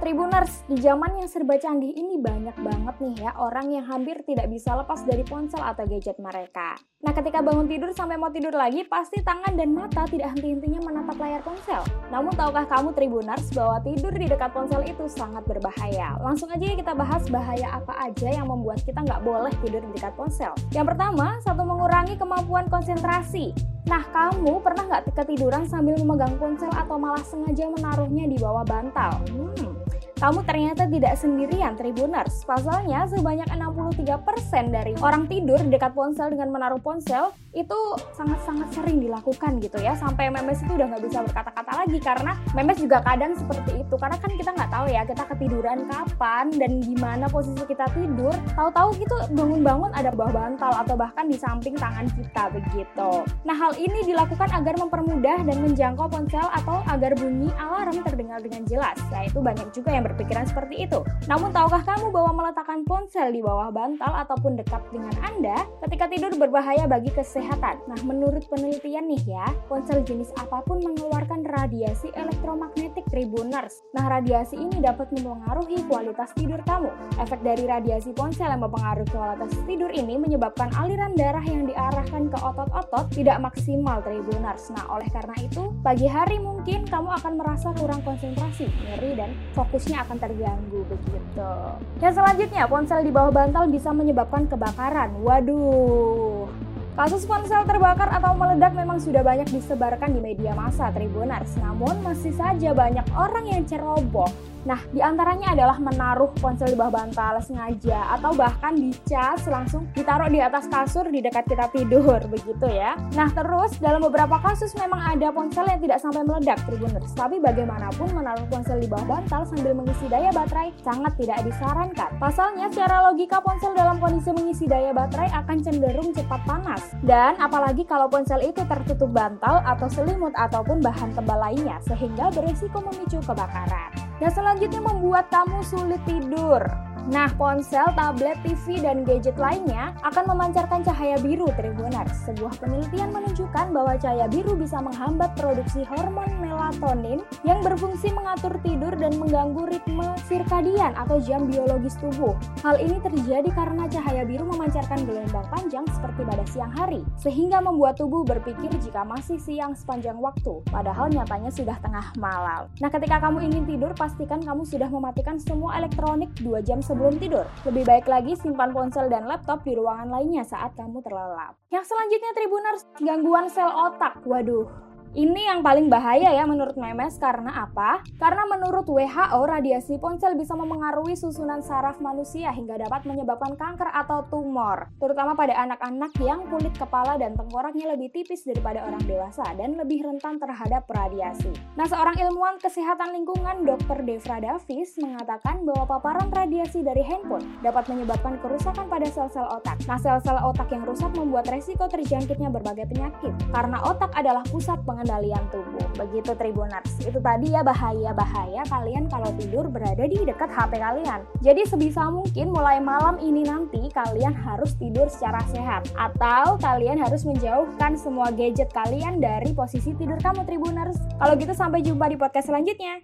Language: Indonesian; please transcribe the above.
Tribuners, di zaman yang serba canggih ini banyak banget nih ya orang yang hampir tidak bisa lepas dari ponsel atau gadget mereka. Nah, ketika bangun tidur sampai mau tidur lagi, pasti tangan dan mata tidak henti-hentinya menatap layar ponsel. Namun, tahukah kamu Tribuners bahwa tidur di dekat ponsel itu sangat berbahaya? Langsung aja kita bahas bahaya apa aja yang membuat kita nggak boleh tidur di dekat ponsel. Yang pertama, satu mengurangi kemampuan konsentrasi. Nah, kamu pernah nggak ketiduran sambil memegang ponsel atau malah sengaja menaruhnya di bawah bantal? Hmm, kamu ternyata tidak sendirian Tribuners. Pasalnya sebanyak 63% dari orang tidur dekat ponsel dengan menaruh ponsel itu sangat-sangat sering dilakukan gitu ya. Sampai memes itu udah nggak bisa berkata-kata lagi karena memes juga kadang seperti itu. Karena kan kita nggak tahu ya kita ketiduran kapan dan gimana posisi kita tidur. Tahu-tahu gitu bangun-bangun ada bawah bantal atau bahkan di samping tangan kita begitu. Nah hal ini dilakukan agar mempermudah dan menjangkau ponsel atau agar bunyi alarm terdengar dengan jelas. Yaitu banyak juga yang berpikiran seperti itu. Namun tahukah kamu bahwa meletakkan ponsel di bawah bantal ataupun dekat dengan Anda ketika tidur berbahaya bagi kesehatan? Nah, menurut penelitian nih ya, ponsel jenis apa pun mengeluarkan radiasi elektromagnetik tribuners. Nah, radiasi ini dapat mempengaruhi kualitas tidur kamu. Efek dari radiasi ponsel yang mempengaruhi kualitas tidur ini menyebabkan aliran darah yang otot-otot tidak maksimal tribuners. Nah, oleh karena itu, pagi hari mungkin kamu akan merasa kurang konsentrasi, nyeri, dan fokusnya akan terganggu begitu. Yang selanjutnya, ponsel di bawah bantal bisa menyebabkan kebakaran. Waduh. Kasus ponsel terbakar atau meledak memang sudah banyak disebarkan di media massa Tribuners, namun masih saja banyak orang yang ceroboh Nah, di antaranya adalah menaruh ponsel di bawah bantal sengaja atau bahkan dicas langsung ditaruh di atas kasur di dekat kita tidur, begitu ya. Nah, terus dalam beberapa kasus memang ada ponsel yang tidak sampai meledak, Tribuners. Tapi bagaimanapun menaruh ponsel di bawah bantal sambil mengisi daya baterai sangat tidak disarankan. Pasalnya, secara logika ponsel dalam kondisi mengisi daya baterai akan cenderung cepat panas. Dan apalagi kalau ponsel itu tertutup bantal atau selimut ataupun bahan tebal lainnya, sehingga berisiko memicu kebakaran. Dan selanjutnya membuat kamu sulit tidur. Nah, ponsel, tablet, TV, dan gadget lainnya akan memancarkan cahaya biru Tribuners. Sebuah penelitian menunjukkan bahwa cahaya biru bisa menghambat produksi hormon melatonin yang berfungsi mengatur tidur dan mengganggu ritme sirkadian atau jam biologis tubuh. Hal ini terjadi karena cahaya biru memancarkan gelombang panjang seperti pada siang hari, sehingga membuat tubuh berpikir jika masih siang sepanjang waktu, padahal nyatanya sudah tengah malam. Nah, ketika kamu ingin tidur, pastikan kamu sudah mematikan semua elektronik 2 jam sebelum tidur. Lebih baik lagi simpan ponsel dan laptop di ruangan lainnya saat kamu terlelap. Yang selanjutnya Tribuners, gangguan sel otak. Waduh, ini yang paling bahaya ya menurut Memes karena apa? Karena menurut WHO radiasi ponsel bisa memengaruhi susunan saraf manusia hingga dapat menyebabkan kanker atau tumor, terutama pada anak-anak yang kulit kepala dan tengkoraknya lebih tipis daripada orang dewasa dan lebih rentan terhadap radiasi. Nah, seorang ilmuwan kesehatan lingkungan Dr. Devra Davis mengatakan bahwa paparan radiasi dari handphone dapat menyebabkan kerusakan pada sel-sel otak. Nah, sel-sel otak yang rusak membuat resiko terjangkitnya berbagai penyakit karena otak adalah pusat peng pengendalian tubuh. Begitu Tribuners. Itu tadi ya bahaya-bahaya kalian kalau tidur berada di dekat HP kalian. Jadi sebisa mungkin mulai malam ini nanti kalian harus tidur secara sehat atau kalian harus menjauhkan semua gadget kalian dari posisi tidur kamu Tribuners. Kalau gitu sampai jumpa di podcast selanjutnya.